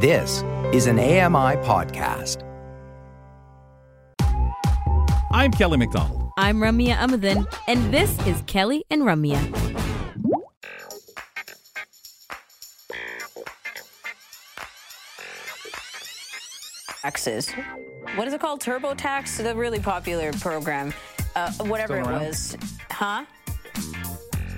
This is an AMI podcast. I'm Kelly McDonald. I'm Ramya Amuthan, and this is Kelly and Ramya. Taxes. What is it called? TurboTax, the really popular program. Uh, whatever it was. Huh?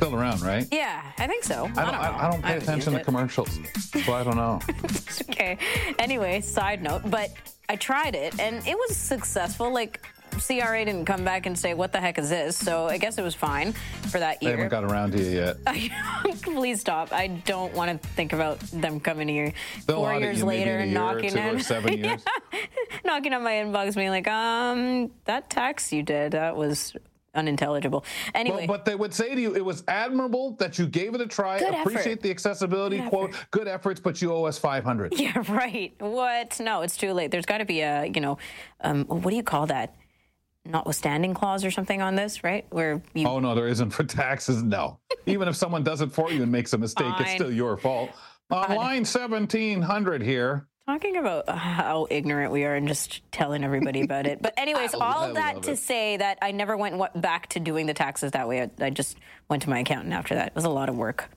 Still around, right? Yeah, I think so. I don't, I, I don't pay haven't attention to commercials, so I don't know. okay. Anyway, side note, but I tried it and it was successful. Like, CRA didn't come back and say, what the heck is this? So I guess it was fine for that year. They haven't got around to you yet. Please stop. I don't want to think about them coming here They'll four years later year knocking two or on seven years. knocking on my inbox being like, um, that tax you did, that was unintelligible. Anyway. Well, but they would say to you, it was admirable that you gave it a try. Good Appreciate effort. the accessibility Good quote. effort. Good efforts, but you owe us 500. Yeah, right. What? No, it's too late. There's got to be a, you know, um, what do you call that? Notwithstanding clause or something on this, right? Where you. Oh, no, there isn't for taxes. No. Even if someone does it for you and makes a mistake, it's still your fault. On line 1700 here. Talking about how ignorant we are and just telling everybody about it. But anyways, all that to it. say that I never went back to doing the taxes that way. I, I just went to my accountant after that. It was a lot of work.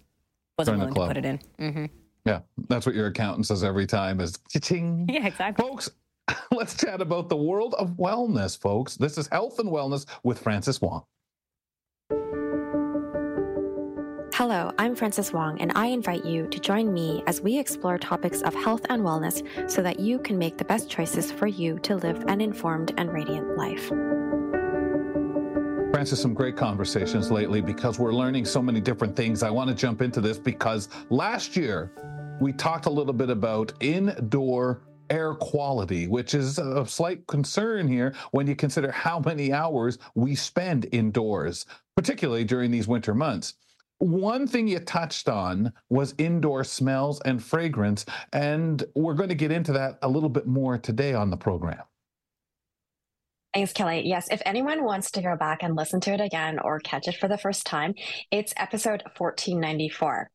Wasn't Join willing to put it in. hmm Yeah, that's what your accountant says every time is cha-ching. Yeah, exactly. Folks, let's chat about the world of wellness, folks. This is Health and Wellness with Frances Wong. Hello, I'm Frances Wong, and I invite you to join me as we explore topics of health and wellness so that you can make the best choices for you to live an informed and radiant life. Frances, some great conversations lately because we're learning so many different things. I want to jump into this because last year we talked a little bit about indoor air quality, which is a slight concern here when you consider how many hours we spend indoors, particularly during these winter months. One thing you touched on was indoor smells and fragrance, and we're going to get into that a little bit more today on the program. Thanks, Kelly. Yes, if anyone wants to go back and listen to it again or catch it for the first time, it's episode 1494.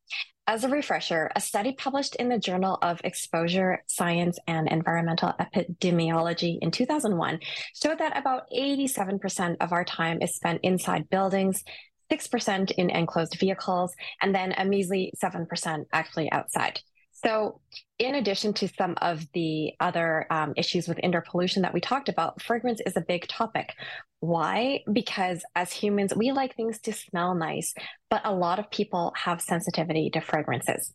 As a refresher, a study published in the Journal of Exposure Science and Environmental Epidemiology in 2001 showed that about 87% of our time is spent inside buildings, 6% in enclosed vehicles, and then a measly 7% actually outside. So, in addition to some of the other um, issues with indoor pollution that we talked about, fragrance is a big topic. Why? Because as humans, we like things to smell nice, but a lot of people have sensitivity to fragrances.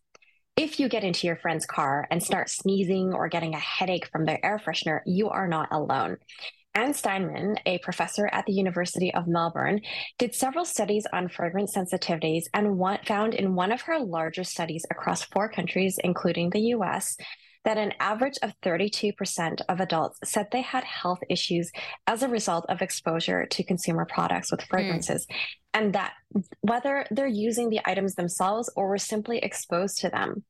If you get into your friend's car and start sneezing or getting a headache from their air freshener, you are not alone. Anne Steinemann, a professor at the University of Melbourne, did several studies on fragrance sensitivities and one, found in one of her larger studies across four countries, including the US, that an average of 32% of adults said they had health issues as a result of exposure to consumer products with hmm. fragrances. And that whether they're using the items themselves or were simply exposed to them.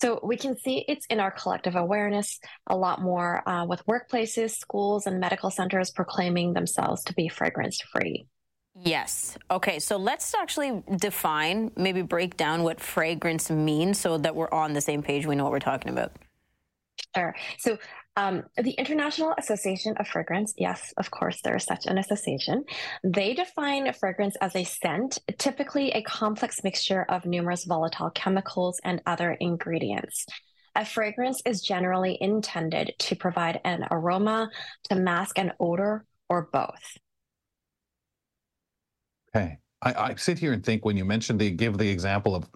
So we can see it's in our collective awareness a lot more uh, with workplaces, schools, and medical centers proclaiming themselves to be fragrance free. Yes. Okay, so let's actually define, maybe break down what fragrance means so that we're on the same page. We know what we're talking about. Sure. So um, the International Association of Fragrance, yes, of course, there is such an association. They define fragrance as a scent, typically a complex mixture of numerous volatile chemicals and other ingredients. A fragrance is generally intended to provide an aroma, to mask an odor, or both. Okay. I, I sit here and think when you mentioned the give the example of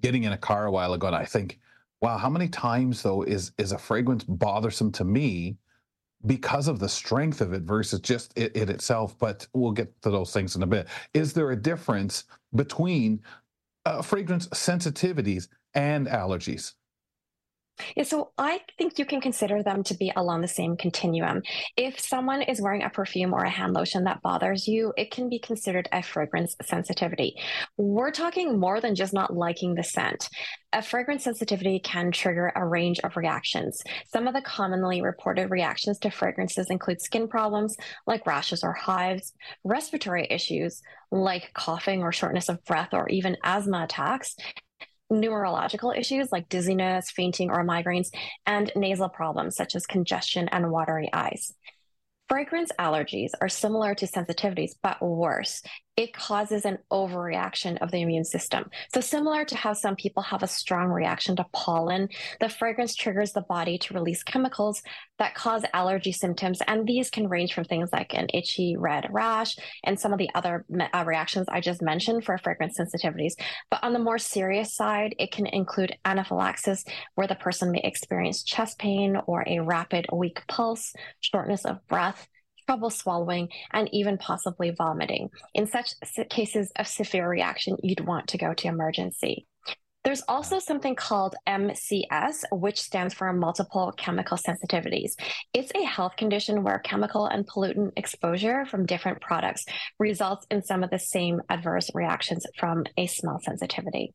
getting in a car a while ago, and I think, wow, how many times though is is a fragrance bothersome to me because of the strength of it versus just it, it itself? But we'll get to those things in a bit. Is there a difference between uh, fragrance sensitivities and allergies? Yeah, so I think you can consider them to be along the same continuum. If someone is wearing a perfume or a hand lotion that bothers you, it can be considered a fragrance sensitivity. We're talking more than just not liking the scent. A fragrance sensitivity can trigger a range of reactions. Some of the commonly reported reactions to fragrances include skin problems like rashes or hives, respiratory issues like coughing or shortness of breath, or even asthma attacks, neurological issues like dizziness, fainting, or migraines, and nasal problems such as congestion and watery eyes. Fragrance allergies are similar to sensitivities, but worse it causes an overreaction of the immune system. So, similar to how some people have a strong reaction to pollen, the fragrance triggers the body to release chemicals that cause allergy symptoms. And these can range from things like an itchy red rash and some of the other uh, reactions I just mentioned for fragrance sensitivities. But on the more serious side, it can include anaphylaxis, where the person may experience chest pain or a rapid, weak pulse, shortness of breath trouble swallowing, and even possibly vomiting. In such cases of severe reaction, you'd want to go to emergency. There's also something called MCS, which stands for multiple chemical sensitivities. It's a health condition where chemical and pollutant exposure from different products results in some of the same adverse reactions from a smell sensitivity.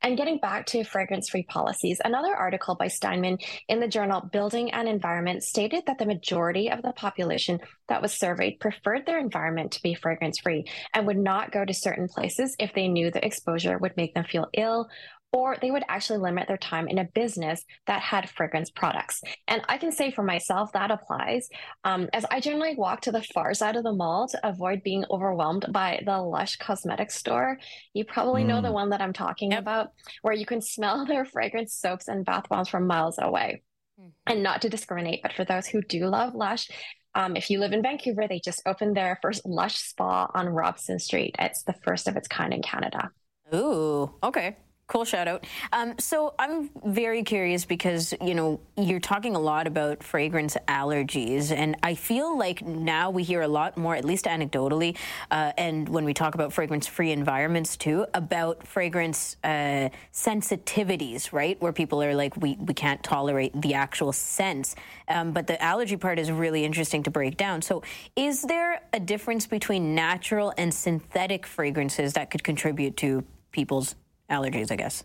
And getting back to fragrance free policies, another article by Steinemann in the journal Building and Environment stated that the majority of the population that was surveyed preferred their environment to be fragrance free and would not go to certain places if they knew the exposure would make them feel ill or they would actually limit their time in a business that had fragrance products. And I can say for myself that applies, um, as I generally walk to the far side of the mall to avoid being overwhelmed by the Lush cosmetic store. You probably mm. know the mm. one that I'm talking yep. about, where you can smell their fragrance soaps and bath bombs from miles away. Mm. And not to discriminate, but for those who do love Lush, um, if you live in Vancouver, they just opened their first Lush spa on Robson Street. It's the first of its kind in Canada. Ooh, okay. Cool shout out. Um, so I'm very curious because, you know, you're talking a lot about fragrance allergies, and I feel like now we hear a lot more, at least anecdotally, uh, and when we talk about fragrance free environments too, about fragrance uh, sensitivities, right? Where people are like, we, we can't tolerate the actual sense. Um, but the allergy part is really interesting to break down. So is there a difference between natural and synthetic fragrances that could contribute to people's allergies, I guess.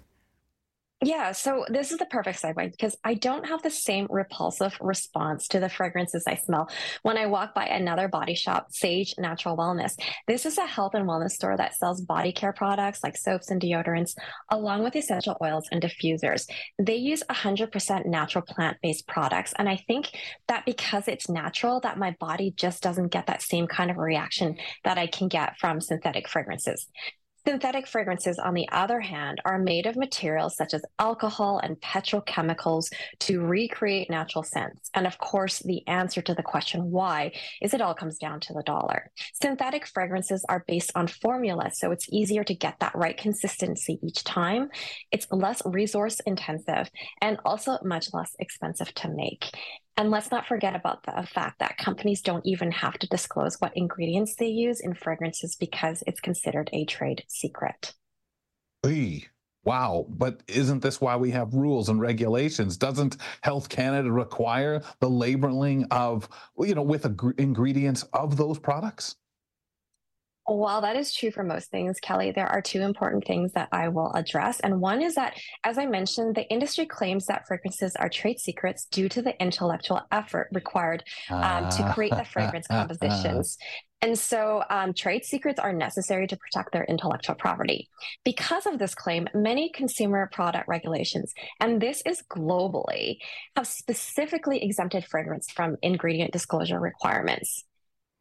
Yeah, so this is the perfect segue because I don't have the same repulsive response to the fragrances I smell when I walk by another body shop, Sage Natural Wellness. This is a health and wellness store that sells body care products like soaps and deodorants, along with essential oils and diffusers. They use 100% natural plant based products. And I think that because it's natural, that my body just doesn't get that same kind of reaction that I can get from synthetic fragrances. Synthetic fragrances, on the other hand, are made of materials such as alcohol and petrochemicals to recreate natural scents. And of course, the answer to the question why is it all comes down to the dollar. Synthetic fragrances are based on formulas, so it's easier to get that right consistency each time. It's less resource intensive and also much less expensive to make. And let's not forget about the fact that companies don't even have to disclose what ingredients they use in fragrances because it's considered a trade secret. Wow. But isn't this why we have rules and regulations? Doesn't Health Canada require the labeling of, you know, with ingredients of those products? While that is true for most things, Kelly, there are two important things that I will address. And one is that, as I mentioned, the industry claims that fragrances are trade secrets due to the intellectual effort required um, to create the fragrance compositions. And so um, trade secrets are necessary to protect their intellectual property. Because of this claim, many consumer product regulations, and this is globally, have specifically exempted fragrance from ingredient disclosure requirements.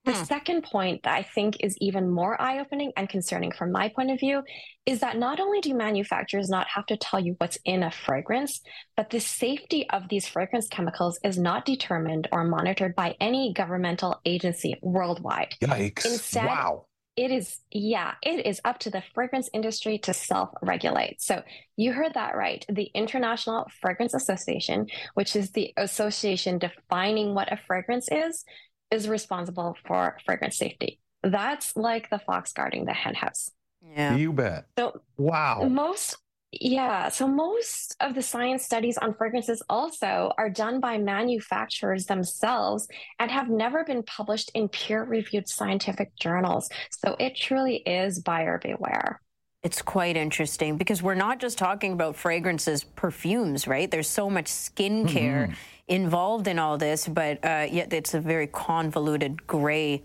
The hmm. second point that I think is even more eye opening and concerning from my point of view is that not only do manufacturers not have to tell you what's in a fragrance, but the safety of these fragrance chemicals is not determined or monitored by any governmental agency worldwide. Yikes. Instead, wow. It is, yeah, it is up to the fragrance industry to self regulate. So you heard that right. The International Fragrance Association, which is the association defining what a fragrance is, is responsible for fragrance safety. That's like the fox guarding the henhouse. Yeah. You bet. So wow. Most yeah, so most of the science studies on fragrances also are done by manufacturers themselves and have never been published in peer-reviewed scientific journals. So it truly is buyer beware. It's quite interesting because we're not just talking about fragrances, perfumes, right? There's so much skincare mm-hmm. Involved in all this, but uh, yet it's a very convoluted gray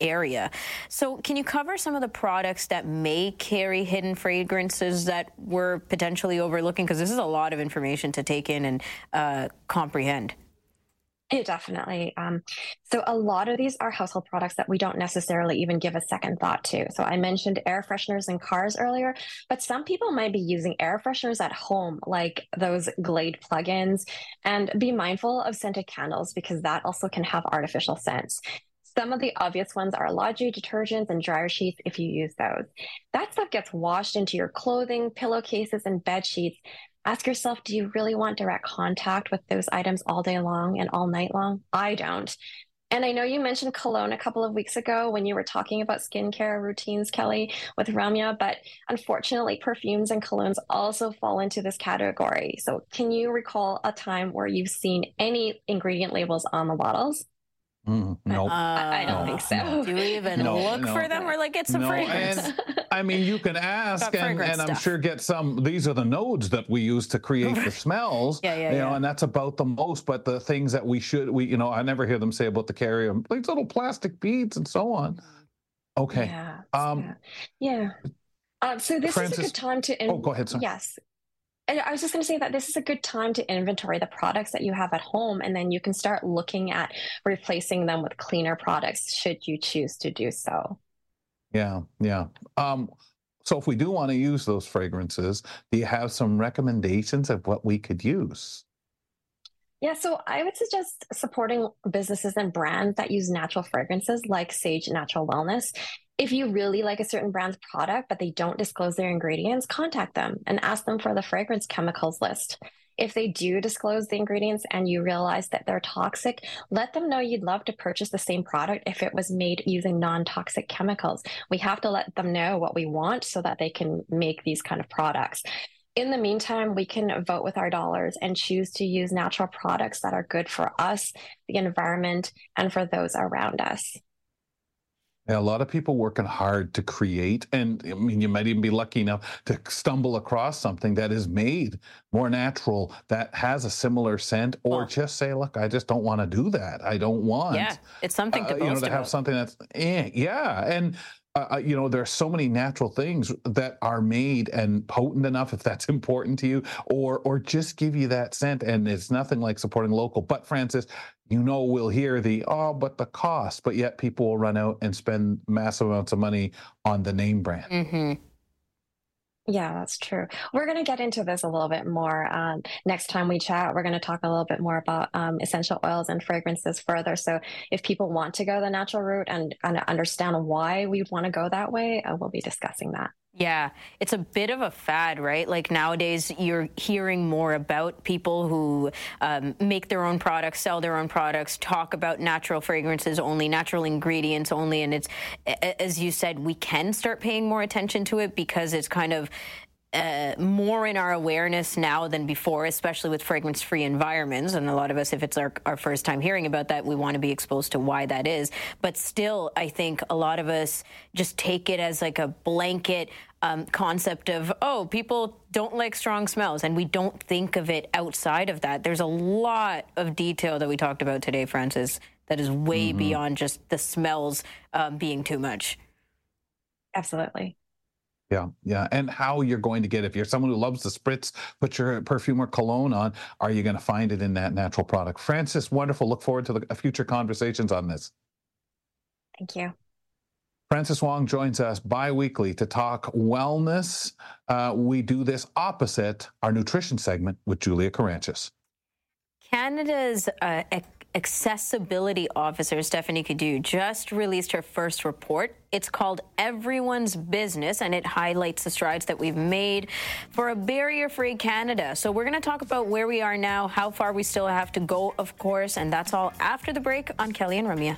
area. So, can you cover some of the products that may carry hidden fragrances that we're potentially overlooking? Because this is a lot of information to take in and uh, comprehend. Yeah, definitely. Um, so a lot of these are household products that we don't necessarily even give a second thought to. So I mentioned air fresheners in cars earlier, but some people might be using air fresheners at home, like those Glade plugins, and be mindful of scented candles because that also can have artificial scents. Some of the obvious ones are laundry detergents and dryer sheets if you use those. That stuff gets washed into your clothing, pillowcases, and bed sheets, ask yourself do you really want direct contact with those items all day long and all night long? I don't. And I know you mentioned cologne a couple of weeks ago when you were talking about skincare routines, Kelly, with Ramya, but unfortunately, perfumes and colognes also fall into this category. So, can you recall a time where you've seen any ingredient labels on the bottles? Mm, nope. Uh, I don't think so. Do we even No, look no. for them? We're like, get some No, fragrance. and I mean, you can ask, and, and I'm sure get some. These are the nodes that we use to create the smells. Yeah, yeah, You know, and that's about the most. But the things that we should, we, you know, I never hear them say about the carrier, these little plastic beads and so on. Okay. Yeah. Um, yeah. yeah. Um, so this is a good time to. In- Oh, go ahead, sorry. Yes. And I was just going to say that this is a good time to inventory the products that you have at home, and then you can start looking at replacing them with cleaner products should you choose to do so. Yeah, yeah. Um, so if we do want to use those fragrances, do you have some recommendations of what we could use? Yeah, so I would suggest supporting businesses and brands that use natural fragrances like Sage Natural Wellness. If you really like a certain brand's product, but they don't disclose their ingredients, contact them and ask them for the fragrance chemicals list. If they do disclose the ingredients and you realize that they're toxic, let them know you'd love to purchase the same product if it was made using non toxic chemicals. We have to let them know what we want so that they can make these kind of products. In the meantime, we can vote with our dollars and choose to use natural products that are good for us, the environment, and for those around us. Yeah, a lot of people working hard to create, and I mean, you might even be lucky enough to stumble across something that is made more natural, that has a similar scent, or Well- just say, "Look, I just don't want to do that. I don't want." yeah, it's something to uh, you know, to have about. something that's eh, yeah, and uh, uh, you know, there's so many natural things that are made and potent enough, if that's important to you, or or just give you that scent, and it's nothing like supporting local. But Frances, you know, we'll hear the oh, but the cost, but yet people will run out and spend massive amounts of money on the name brand. hmm Yeah, that's true. We're going to get into this a little bit more um, next time we chat. We're going to talk a little bit more about um, essential oils and fragrances further. So, if people want to go the natural route and, and understand why we want to go that way, uh, we'll be discussing that. Yeah, it's a bit of a fad, right? Like nowadays, you're hearing more about people who um, make their own products, sell their own products, talk about natural fragrances only, natural ingredients only. And it's, as you said, we can start paying more attention to it because it's kind of uh, more in our awareness now than before, especially with fragrance free environments. And a lot of us, if it's our, our first time hearing about that, we want to be exposed to why that is. But still, I think a lot of us just take it as like a blanket um, concept of, oh, people don't like strong smells. And we don't think of it outside of that. There's a lot of detail that we talked about today, Frances, that is way beyond just the smells um, being too much. Absolutely. Yeah, yeah. And how you're going to get, if you're someone who loves the spritz, put your perfume or cologne on, are you going to find it in that natural product? Frances, wonderful. Look forward to the future conversations on this. Thank you. Frances Wong joins us bi weekly to talk wellness. Uh, we do this opposite our nutrition segment with Julia Caranchis. Canada's uh, accessibility officer, Stephanie Cadieux, just released her first report. It's called Everyone's Business, and it highlights the strides that we've made for a barrier free Canada. So, we're going to talk about where we are now, how far we still have to go, of course, and that's all after the break on Kelly and Ramya.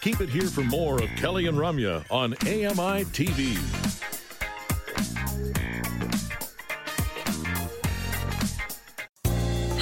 Keep it here for more of Kelly and Ramya on AMI TV.